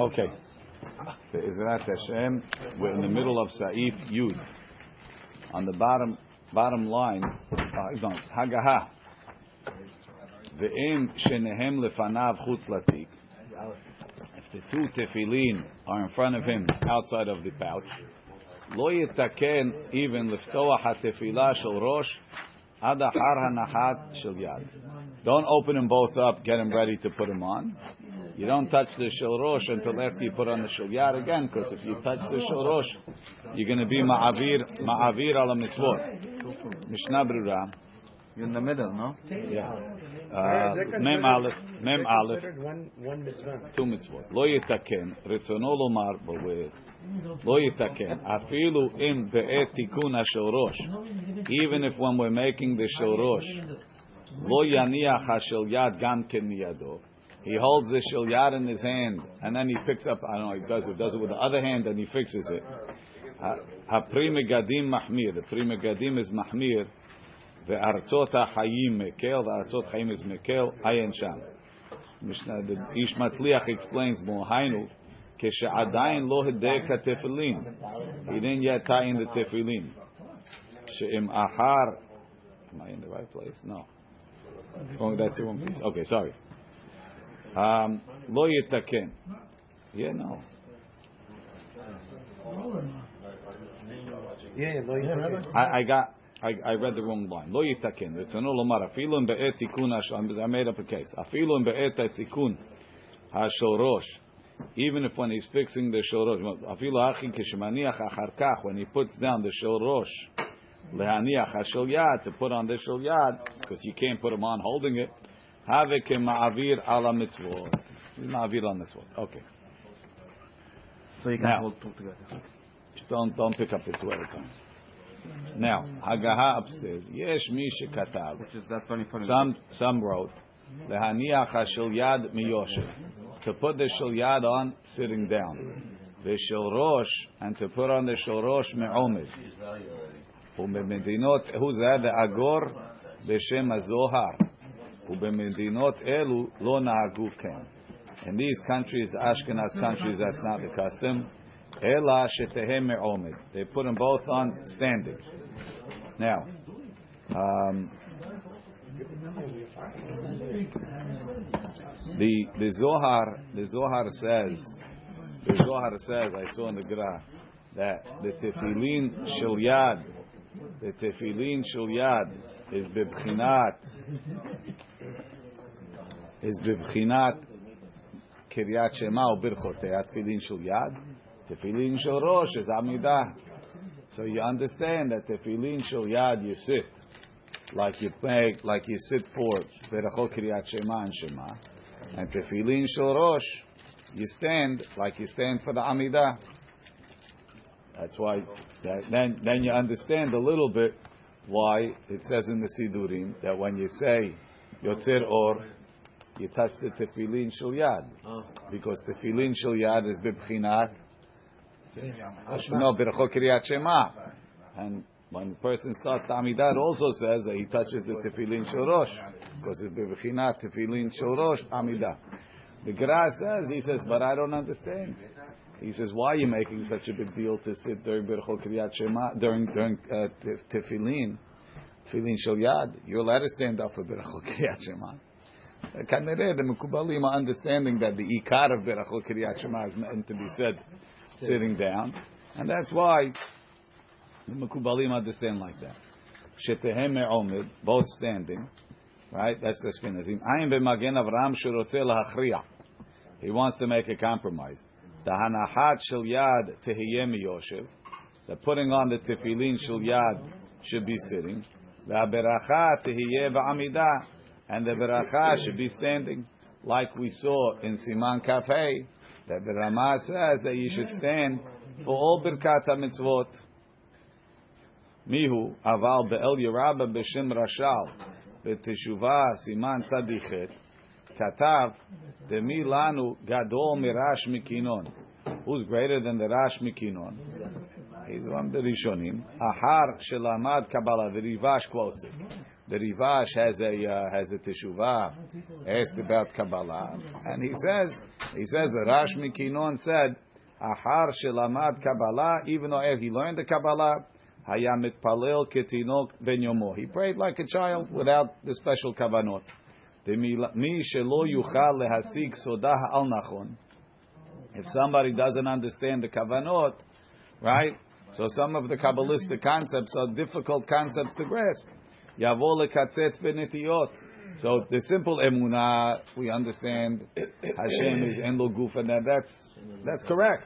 Okay. Be'ezrat Hashem, we're in the middle of Sa'if Yud. On the bottom bottom line, uh, no, Hagaha. Ve'im shenehem lefanav chutz latik. If the two tefillin are in front of him outside of the pouch, lo yitaken even liftoach ha-tefillah shel rosh ad ahar hanahat shel yad. Don't open them both up, get them ready to put them on. You don't touch the shel rosh until after you put on the shel yad again, because if you touch the shel rosh, you're going to be ma'avir ma'avir ala mitzvot. Mishnah Brura. You're in the middle, no? Yeah. Uh, Mem Aleph, Mem Aleph, One, one mitzvah. two mitzvot. לא יתקן, רצונו לומר, but with, לא יתקן, אפילו אם בעת תיקון השל ראש, even if when we're making the shel rosh, לא יניח השל יד גם כן מידו, he holds the shel yad in his hand, and then he picks up, I don't know, he does it, does it with the other hand, and he fixes it. הפרי מגדים מחמיר, the פרי מגדים is מחמיר, וארצות החיים מקל, וארצות חיים is מקל, עיין שם. משנה- the איש מצליח explains more, היינו, כשעדיין לא הדק התפילין, he didn't yet tie in the תפילין, שאם אחר, am I in the right place? No. Oh, that's the one piece. Okay, sorry. Um, Lo yitaken. Yeah, no. Yeah, lo yitaken. I, I got. I, I read the wrong line. Lo yitaken. It's an olamara. Afilu be'et tikun I made up a case. Afilu be'et tikun hashorosh. Even if when he's fixing the shorosh, afilu achin kishmaniach acharkach. when he puts down the shorosh, lehaniach hashol yad, to put on the shol yad, because you can't put him on holding it. הווה כמעביר על המצוות. מעביר על המצוות. Okay. So you can Now. hold two together. Don't, don't pick up the two at a time. Now, Hagaha is, that's very funny. Some, some wrote, Lehaniach hashel yad miyoshev. To put the shel yad on sitting down. The shel rosh, and to put on the shel. ובמדינות, who's that? The Agor בשם הזוהר. ובמדינות אלו לא נהגו כן. In these countries, Ashkenaz countries, that's not the custom. אלא שתהא מעומד. They put them both on standing. Now, um, the the Zohar the Zohar says the Zohar says I saw in the graph that the tefillin shel yad the tefillin shel yad is bebchinat is bebchinat shema or birchotea tefillin shel yad tefillin shel rosh is amidah so you understand that tefillin shel yad you sit like you make, like you sit for Berachot Kiryat Shema and Shema, and Tefillin Shel Rosh, you stand like you stand for the Amidah. That's why. That, then, then you understand a little bit why it says in the Sidurim that when you say Yotzer Or, you touch the Tefillin Shel Yad, ah. because Tefillin Shel Yad is Bibchinat. No, Berachot Kiryat Shema, and when the person starts the Amidah, also says that he touches the Tefillin Shel Rosh, because it's Bebechinat Tefillin Shel Rosh Amidah. The Gra says, he says, but I don't understand. He says, why are you making such a big deal to sit during Birchol Kriyat Shema, during, during uh, Tefillin, Tefillin Shel Yad? You're allowed to stand up for Birchol Kriyat Shema. Kanere, the Mekubalim are understanding that the Ikar of Berachol Kriyat Shema is meant to be said sitting down. And that's why the Mekubalim understand like that. Shetehem Omid, both standing. Right? That's the Ashkenazim. Ayin b'magen Avram shurotze lahachriya. He wants to make a compromise. The hanachat shel yad tehiyeh miyoshev. The putting on the tefillin shel yad should be sitting. The beracha tehiyeh v'Amida, And the beracha should be standing, like we saw in Siman Cafe. That the Rama says that you should stand for all birkat mitzvot. Mihu aval be'el yerabah b'shem rashal b'teshuva siman tzadichet. Katav, Gadol Mirash Mikinon. Who's greater than the Rash Mikinon? He's one of the Rishonim. Ahar Shelamad Kabbalah. The Rivash quotes it. The Rivash has a uh, has a teshuvah asked about Kabbalah, and he says he says the Rash Mikinon said Ahar Shelamad Kabbalah. Even though he learned the Kabbalah, Hayamit Palel Ketinok Ben Yomo. He prayed like a child without the special kavanot. If somebody doesn't understand the kavanot, right? So some of the kabbalistic concepts are difficult concepts to grasp. So the simple emunah, we understand Hashem is en guf, and that, that's that's correct.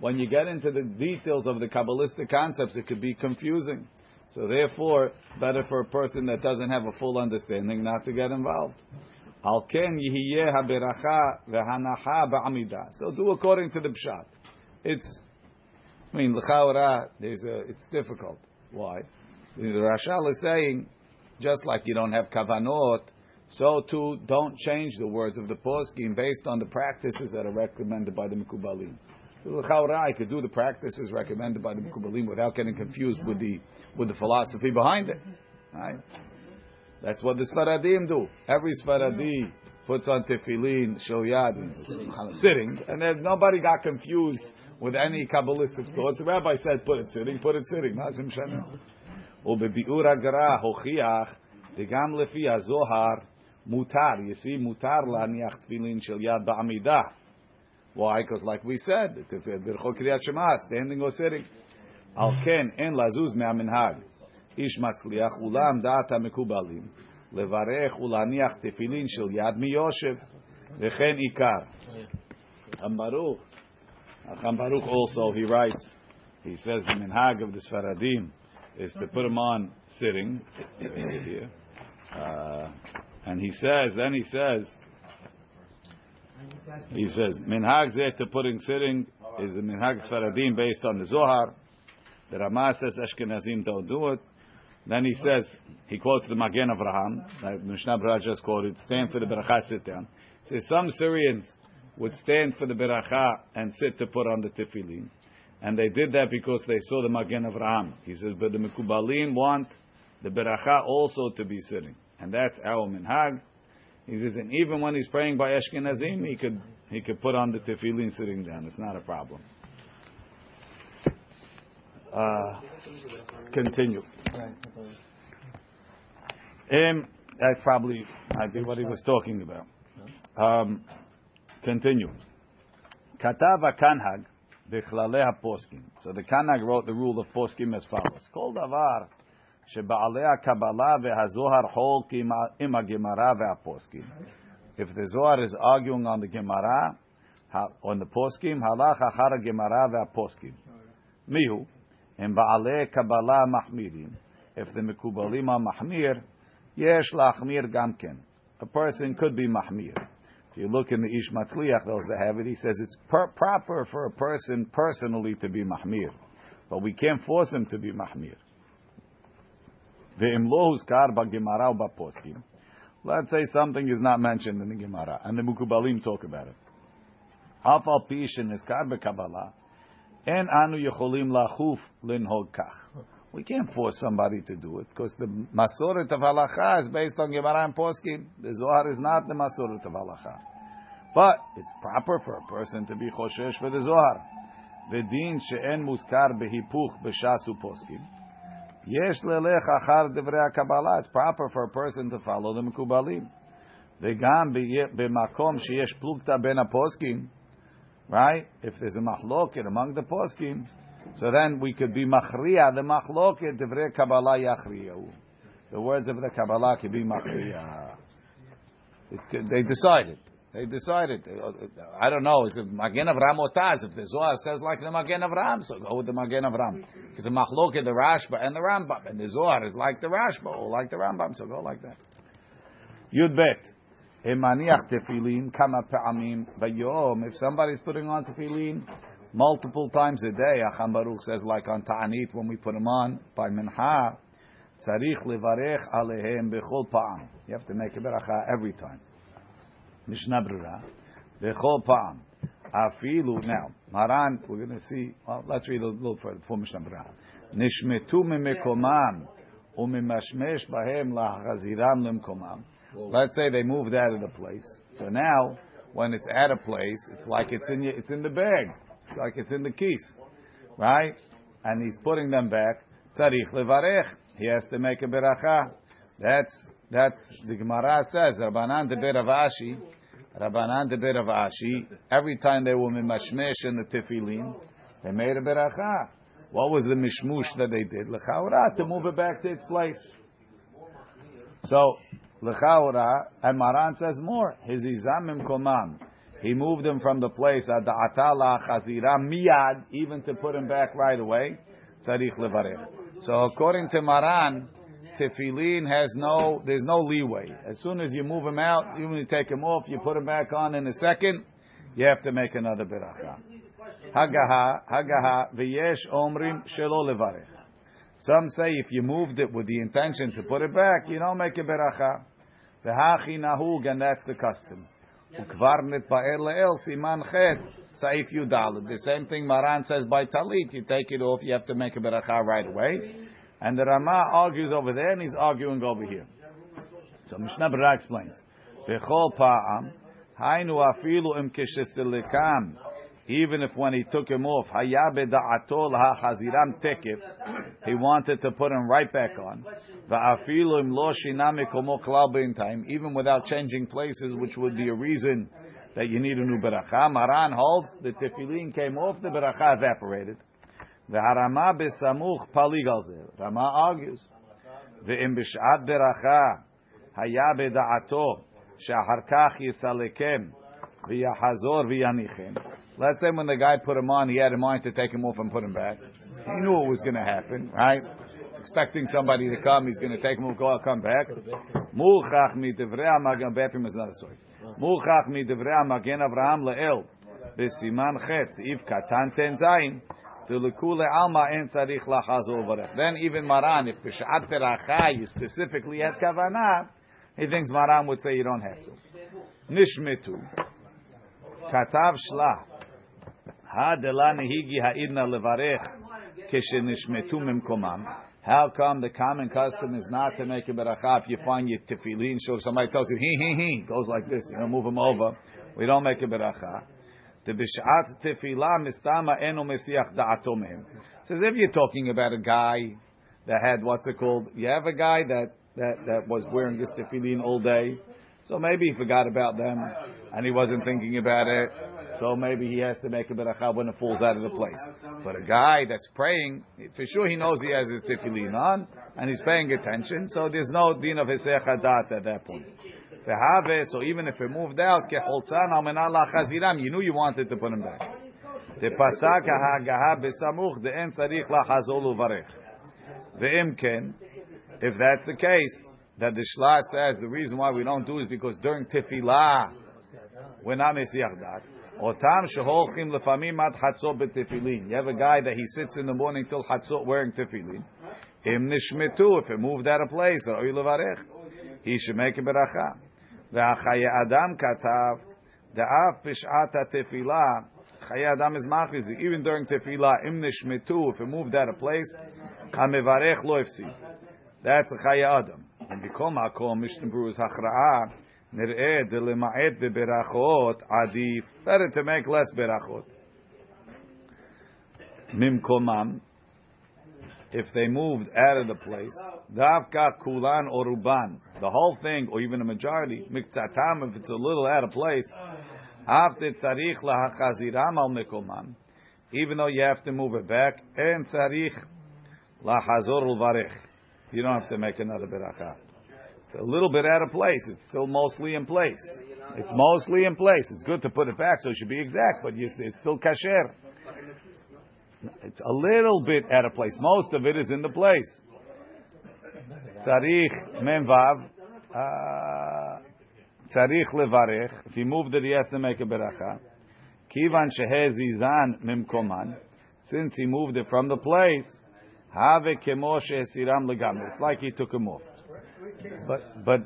When you get into the details of the kabbalistic concepts, it could be confusing. So therefore, better for a person that doesn't have a full understanding not to get involved. Al ken yihiyeh haberacha v'hanacha ba'amida. So do according to the pshat. It's, I mean, l'chaora, there's a, it's difficult. Why? The Rashal is saying, just like you don't have kavanot, so too don't change the words of the poskim based on the practices that are recommended by the Mekubalim. So l'chaura, I could do the practices recommended by the Mikubalim without getting mm-hmm. confused with the with the philosophy behind it. Mm-hmm. Right? That's what the Sfaradim do. Every Sfaradi puts on tefillin, shoyad, sitting, and then nobody got confused with any kabbalistic thoughts. The rabbi said, "Put it sitting, put it sitting." Mazim shana. Ubebiur agara hochiach degam lefi azohar mutar. You see, mutar la niach tefillin shel yad ba'amidah. Why? Because like we said, ברכות קריאת שמע, standing or sitting. על כן, אין לזוז מהמנהג. איש מצליח, אולם דעת המקובלים, לברך ולהניח תפילין של יד מיושב, וכן עיקר. Hambaruch, Hambaruch also, he writes, he says the minhag of the Sfaradim, is to put him on sitting here. Uh, and he says, then he says, he says, minhag zeh to putting sitting is the minhag Sfaradim based on the Zohar. The Ramah says Ashkenazim don't do it. Then he says, he quotes the Magen Avraham, that Mishnah Berurah just quoted, stand for the beracha, sit down. He says, some Syrians would stand for the beracha and sit to put on the tefillin. And they did that because they saw the Magen Avraham. He says, but the Mekubalim want the beracha also to be sitting. And that's our minhag. He says, and even when he's praying by Ashkenazim, he could he could put on the tefillin sitting down. It's not a problem. Uh, continue. Um, that's probably I think what he was talking about. Um, continue. Katava kanhag b'chlalei poskim. So the kanhag wrote the rule of poskim as follows: Kol davar שבעלי הקבלה והזוהר חול עם הגמרא והפוסקים. If the Zohar is arguing on the Gemara, on the poskim, halach achar Gemara והפוסקים. מיהו? הם בעלי קבלה מחמירים. If the מקובלים are מחמיר, יש להחמיר גם כן. A person could be מחמיר. If you look in the Ish Matzliach, those that have it, he says it's per- proper for a person personally to be mahmir. But we can't force him to be mahmir. Let's say something is not mentioned in the Gemara, and the Mukubalim talk about it. Af al pi shenizkar b'kabbalah, en anu yecholim lachuf linhog kach. We can't force somebody to do it because the Masoret of Halacha is based on Gemara and Poskim. The Zohar is not the Masoret of Halacha. But it's proper for a person to be Choshesh for the Zohar. V'din she'en muskar behipuch b'shasu Poskim. Yesh lelech achar divrei Kabbalah. It's proper for a person to follow the Mekubalim. V'gam b'makom sheyesh plukta ben poskim. Right? If there's a machloket among the Poskim, so then we could be machriya the machloket divrei Kabbalah yachriyahu. The words of the Kabbalah could be machriya. It's, they decided. They decided. I don't know. Is it Magen Avram Otaz? If the Zohar says like the Magen Avram, so go with the Magen Avram. Because the machloket the Rashba and the Rambam, and the Zohar is like the Rashba or like the Rambam, so go like that. Yud Bet. Emaniach tefillin kama pe'amim bayom. If somebody's putting on tefillin multiple times a day, Acham Baruch says, like on Ta'anit, when we put them on, by Minha, Tzarich levarech alehem bechol. You have to make a beracha every time. Mishnah Brura. V'chol pa'am. Afilu. Now, Maran, we're going to see. Well, let's read a little further before Mishnah Brura. Nishmetu mimekomam umimashmesh bahem lachaziram limkomam. Let's say they moved out of the place. So now, when it's at a place, it's like it's in it's in the bag. It's like it's in the keys, right? And he's putting them back. Tzarich levarech. He has to make a beracha. That's that's the Gemara says. Rabbanan de Beravashi. Rabbanan de Beravashi. Every time they were in mashmesh in the tefillin, they made a beracha. What was the mishmush that they did? Lechaura to move it back to its place. So lechaura and Maran says more. His izamim komam. He moved him from the place at the atala chazira miyad, even to put him back right away. Tzarich levarech. So according to Maran, tefillin has no, there's no leeway. As soon as you move him out, even when you take him off, you put him back on in a second, you have to make another beracha. Hagaha, Hagaha, v'yesh omrim shelo levarech. Some say if you moved it with the intention to put it back, you don't make a beracha. V'hachi nahug, and that's the custom. Ukvar nitpa'er le'el siman chet, saif yudalid. The same thing Maran says by talit, you take it off, you have to make a beracha right away. And the Rama argues over there, and he's arguing over here. So Mishnah Berurah explains. Hainu afilu im even if when he took him off, hayabe da'atol ha'chaziram tekif, he wanted to put him right back on. Im lo klal time, even without changing places, which would be a reason that you need a new beracha. Maran holds the tefillin came off, the beracha evaporated. The Harama besamuch paligal Rama argues. Ve'im b'shat beracha haya beda'ato she'achar kach yisalekem v'yahazor v'yanichem. Let's say when the guy put him on, he had in mind to take him off and put him back. He knew it was going to happen, right? He's expecting somebody to come. He's going to take him off, go, come back. Mulchach midivrei amagen. Bathroom is not story. Mulchach midivrei amagen Avraham le'el. Besiman chetz. If katan ten. Then even Maran, if b'shat teracha you specifically had kavanah, he thinks Maran would say you don't have to. Nishmetu. Katav shlah. How come the common custom is not to make a beracha if you find your tefillin? So somebody tells you, he, he, he, goes like this, you know, move him over. We don't make a beracha. The bishat tefillah mistama eno mesiach da'ato mehem. Says if you're talking about a guy that had what's it called? You have a guy that that that was wearing this tefillin all day, so maybe he forgot about them and he wasn't thinking about it. So maybe he has to make a beracha when it falls out of the place. But a guy that's praying, for sure he knows he has his tefillin on and he's paying attention. So there's no din of hesech at that point. So even if it moved out, you knew you wanted to put him back. The pasak ha'agaha besamuch the en tzarich lachazol uvarech. Ve'im ken, if that's the case, that the Shla says the reason why we don't do is because during tefillah we're not mesiach dat. Otam sheholchim lefamim ad chatzot betefillin. You have a guy that he sits in the morning till chatzot wearing tefillin. Im nishmetu if it moved out of place or he should make a beracha. והחיי אדם כתב, דאף בשעת התפילה, חיי אדם is machrizi, even during tefillah, im nishmetu, if it moved out of place, המברך לא הפסיד. That's a חיי אדם. And בכל מקום, משנה ברור's הכרעה, נראה דלמעט בברכות עדיף, better to make less ברכות. ממקומם, if they moved out of the place, davka kulan or ruban, the whole thing, or even a majority, mikzatam, if it's a little out of place, after tzarich lahachaziram al mekomam, even though you have to move it back, and tzarich lahazor ulvarech, you don't have to make another beracha. It's a little bit out of place. It's still mostly in place. It's mostly in place. It's good to put it back, so it should be exact, but it's still kasher. It's a little bit out of place. Most of it is in the place. Tzarich menvav. Uh, tzarich levarech. If he moved it, he has to make a beracha. Kivan shehezizan mimkoman. Since he moved it from the place, have kemo shehesiram legam. It's like he took him off. But but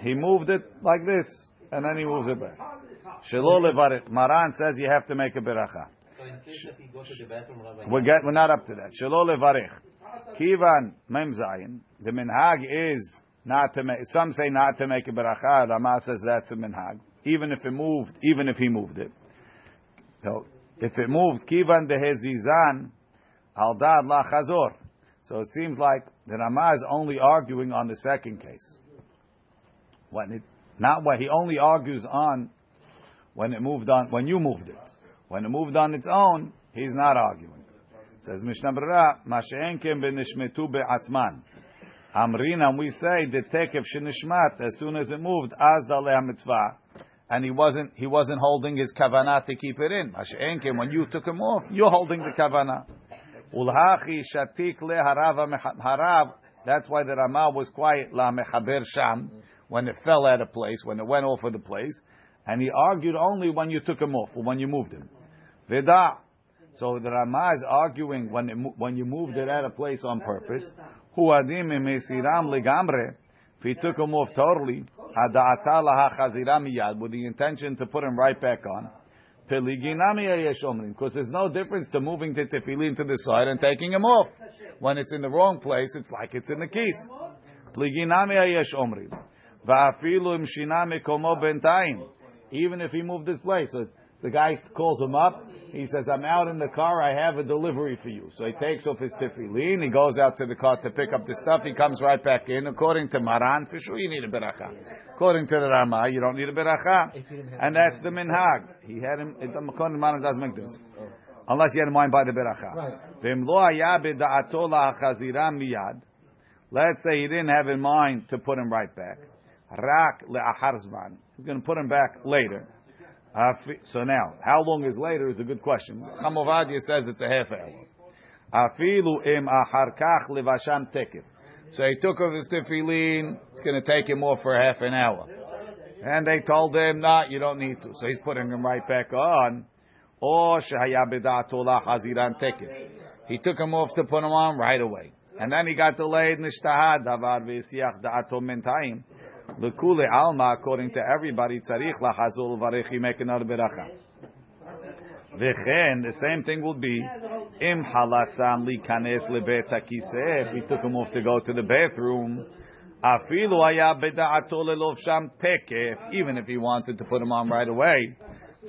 he moved it like this, and then he moves it back. Shelo levarech. Maran says you have to make a beracha. So in case that he goes to the bathroom, Rabbi, We're, get, we're not up to that. Shelo levarech. Kivan Mem Zayin. The minhag is not to make. Some say not to make a beracha. Rama says that's a minhag, even if it moved, even if he moved it. So if it moved, Kivan dehezizan al dad la chazor. So it seems like the Rama is only arguing on the second case. When it, not when he only argues on when it moved on, when you moved it. When it moved on its own, he's not arguing. It Says Mishnah Brera, Masheenkem benishmetu be'atzman. Amrina, we say the tekef shenishmat as soon as it moved, az daleh mitzvah, and he wasn't he wasn't holding his kavanah to keep it in. Masheenkem, when you took him off, you're holding the kavanah. Ulhachi shatik leharava harav. That's why the Rama was quiet la mechaber sham when it fell out of place, when it went off of the place, and he argued only when you took him off or when you moved him. Veda. So the Rama is arguing when it, when you moved it out of place on purpose. Hu adim mesiram legamre. If he took him off totally, with the intention to put him right back on. Because there's no difference to moving the tefillin to the side and taking him off. When it's in the wrong place, it's like it's in the keys. Even if he moved this place. So the guy calls him up. He says, I'm out in the car. I have a delivery for you. So he takes off his tefillin. He goes out to the car to pick up the stuff. He comes right back in. According to Maran, for sure you need a beracha. According to the Rama, you don't need a beracha. And that's the minhag. He had him, according to Maran, doesn't make this. Unless you had in mind by the beracha. Let's say he didn't have in mind to put him right back. Rak. He's going to put him back later. So now, how long is later is a good question. Chamovadia says it's a half hour. Afilu im acharkach levasham tekif. So he took off his tefillin. It's going to take him off for half an hour. And they told him, "No, you don't need to." So he's putting him right back on. Oh, or shehaya haziran tekif. He took him off to put him on right away. And then he got delayed. Nishtahad davar v'yisiach da'ato mentayim. Lekule alma, according to everybody, tzarich lachazul varechi make another beracha. V'chen, the same thing will be im halatzam likanes lebet hakiseh. We took him off to go to the bathroom, afilu haya beda'ato lelov sham tekef. Even if he wanted to put him on right away,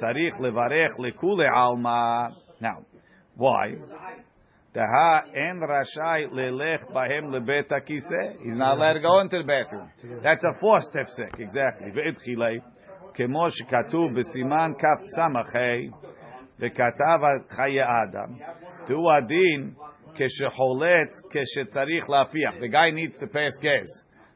tzarich levarech lekule alma. Now, why? Taha en rashai lelech bahem lebet hakiseh. He's not allowed to go into the bathroom. That's a forced tefsek, exactly. Ve'itchilei, כמו שכתוב בסימן כ"ס"ה, וכתב חיי אדם, תראו הדין כשחולץ, כשצריך להפיח. The guy needs to pass gas.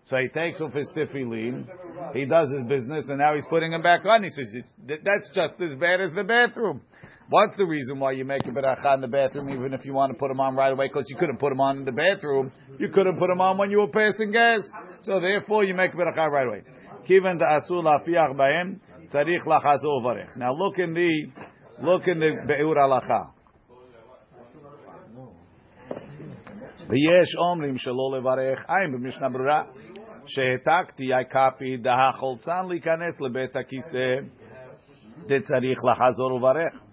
So he takes off his tefillin, he does his business, and now he's putting them back on. He says, that's just as bad as the bathroom. What's the reason why you make a beracha in the bathroom, even if you want to put them on right away? Because you couldn't put them on in the bathroom. You couldn't put them on when you were passing gas. So therefore, you make a beracha right away. Kiven asul lafiach bahem tzarich lachazo varech. Now look in the look in the beur halacha. ויש אומרים שלא לברך, אין במשנה ברורה, שהעתקתי, I copied, החולצן להיכנס לבית הכיסא, דצריך לחזור וברך.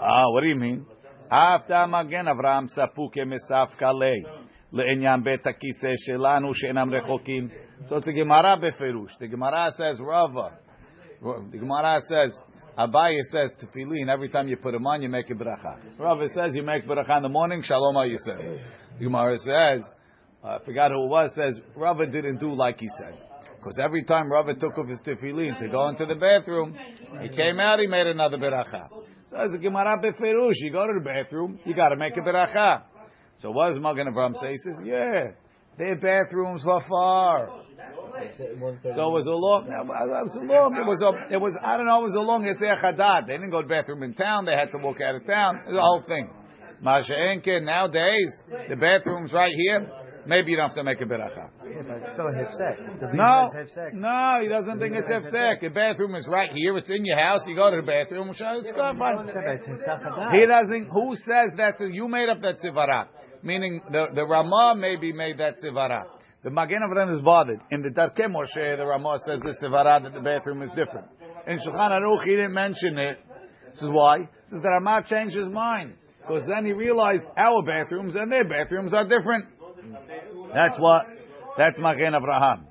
Ah, what do you mean? After Magen Avraham Sapuke Mesaf Kalei Le'enyan Bet Hakise Shelanu She'enam Rechokim. So it's the Gemara Beferush. The Gemara says Rava. The Gemara says Abaye says Tefillin. Every time you put them on, you make a bracha. Rava says you make bracha in the morning. Shalom Aleichem. The Gemara says, I forgot who it was. Says Rava didn't do like he said. Because every time Rava took off his tefillin to go into the bathroom, he came out, he made another beracha. So as a Gemara beferush, you go to the bathroom, you got to make a beracha. So what does Magen Avram say? He says, yeah, their bathrooms were far. So it was a long. It was a long. It was a. It was. I don't know. It was a long Yisei Chadad. They didn't go to the bathroom in town. They had to walk out of town. The whole thing. Masha Enke nowadays the bathroom's right here. Maybe you don't have to make a beracha. Yeah, but it's still a hefsek. No, no, he doesn't think it's hefsek. The bathroom is right here. It's in your house. You go to the bathroom. It's good. Fine. He doesn't. Who says that? you made up that tzivara? Meaning the the Ramah maybe made that tzivara. The Magen Avraham is bothered. In the Darkei Moshe, the Ramah says the tzivara that the bathroom is different. In Shulchan Aruch, he didn't mention it. This is why. This is the Ramah changed his mind. Because then he realized our bathrooms and their bathrooms are different. That's what. That's Magen Avraham.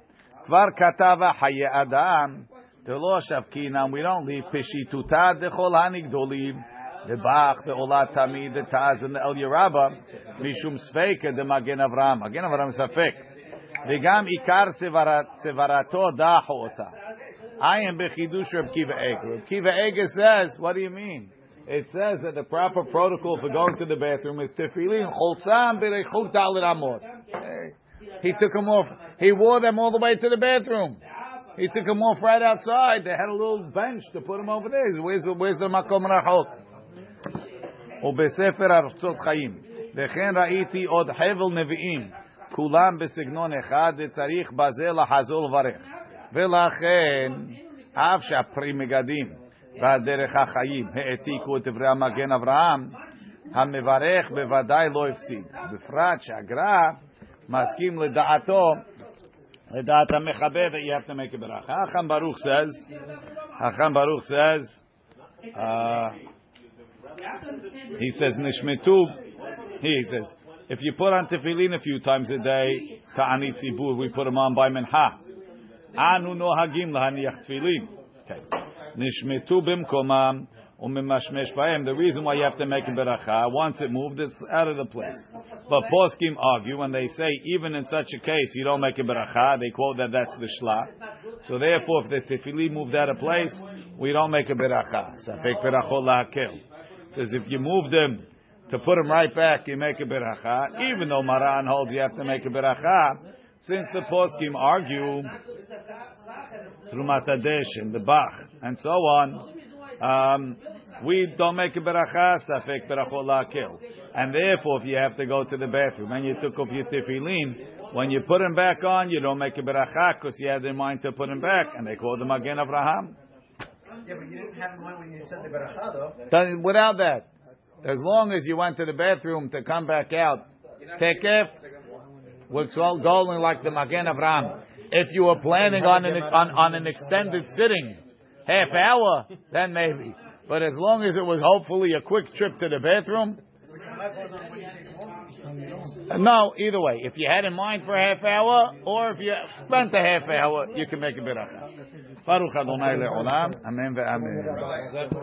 Kvar katava haye adam. Delo shavkinam. We don't leave pishituta dechol hanigdolim. The bach, the olat tamid, the taz, and the el yerabah. Mishum sveika the Magen Avraham. Magen Avraham safek. וגם עיקר סברתו דחו אותה. I am bechidush Reb Kiva Eger. Reb Kiva Eger says, what do you mean? It says that the proper protocol for going to the bathroom is tefillin cholzam berechut dalit amot. He took them off. He wore them all the way to the bathroom. He took them off right outside. They had a little bench to put them over there. Where's the, where's the makom rachot? ובספר ארצות חיים. וכן ראיתי עוד חבל נביאים, כולם בסגנון אחד, וצריך בזה לחזור ולברך. ולכן, אף שהפרי מגדים והדרך החיים העתיקו את דברי המגן אברהם, המברך בוודאי לא הפסיד. בפרט שהגר"א מסכים לדעתו, לדעת המחבר, that you have to make a ברכה. Hacham Baruch says, Hacham Baruch says, uh, he says, Nishmetu, he says, if you put on tefillin a few times a day, ta'anit zibur, we put them on by minha. Anu nohagim lahaniach tefillin. Okay. Nishmetu bimkomam, umimashmesh. The reason why you have to make a beracha, once it moved, it's out of the place. But poskim argue when they say, even in such a case, you don't make a beracha, they quote that that's the shlah. So therefore, if the tefillin moved out of place, we don't make a beracha. Safek berachot lahakel. Says if you move them to put them right back, you make a beracha. Even though Maran holds you have to make a beracha, since the poskim argue Trumat Hadesh and the Bach and so on, um, we don't make a beracha, safek berachot la'akel. And therefore, if you have to go to the bathroom and you took off your tefillin, when you put them back on, you don't make a beracha because you had in mind to put them back, and they call them again Abraham. Yeah, but you didn't have in mind when you said the beracha, though. Without that, as long as you went to the bathroom to come back out, tekef, was all going like the Magen Avraham. If you were planning on an, on, on an extended sitting, half hour, then maybe. But as long as it was hopefully a quick trip to the bathroom, no, either way. If you had in mind for a half hour, or if you spent a half hour, you can make a beracha. Baruch Adonai le'olam. Amen.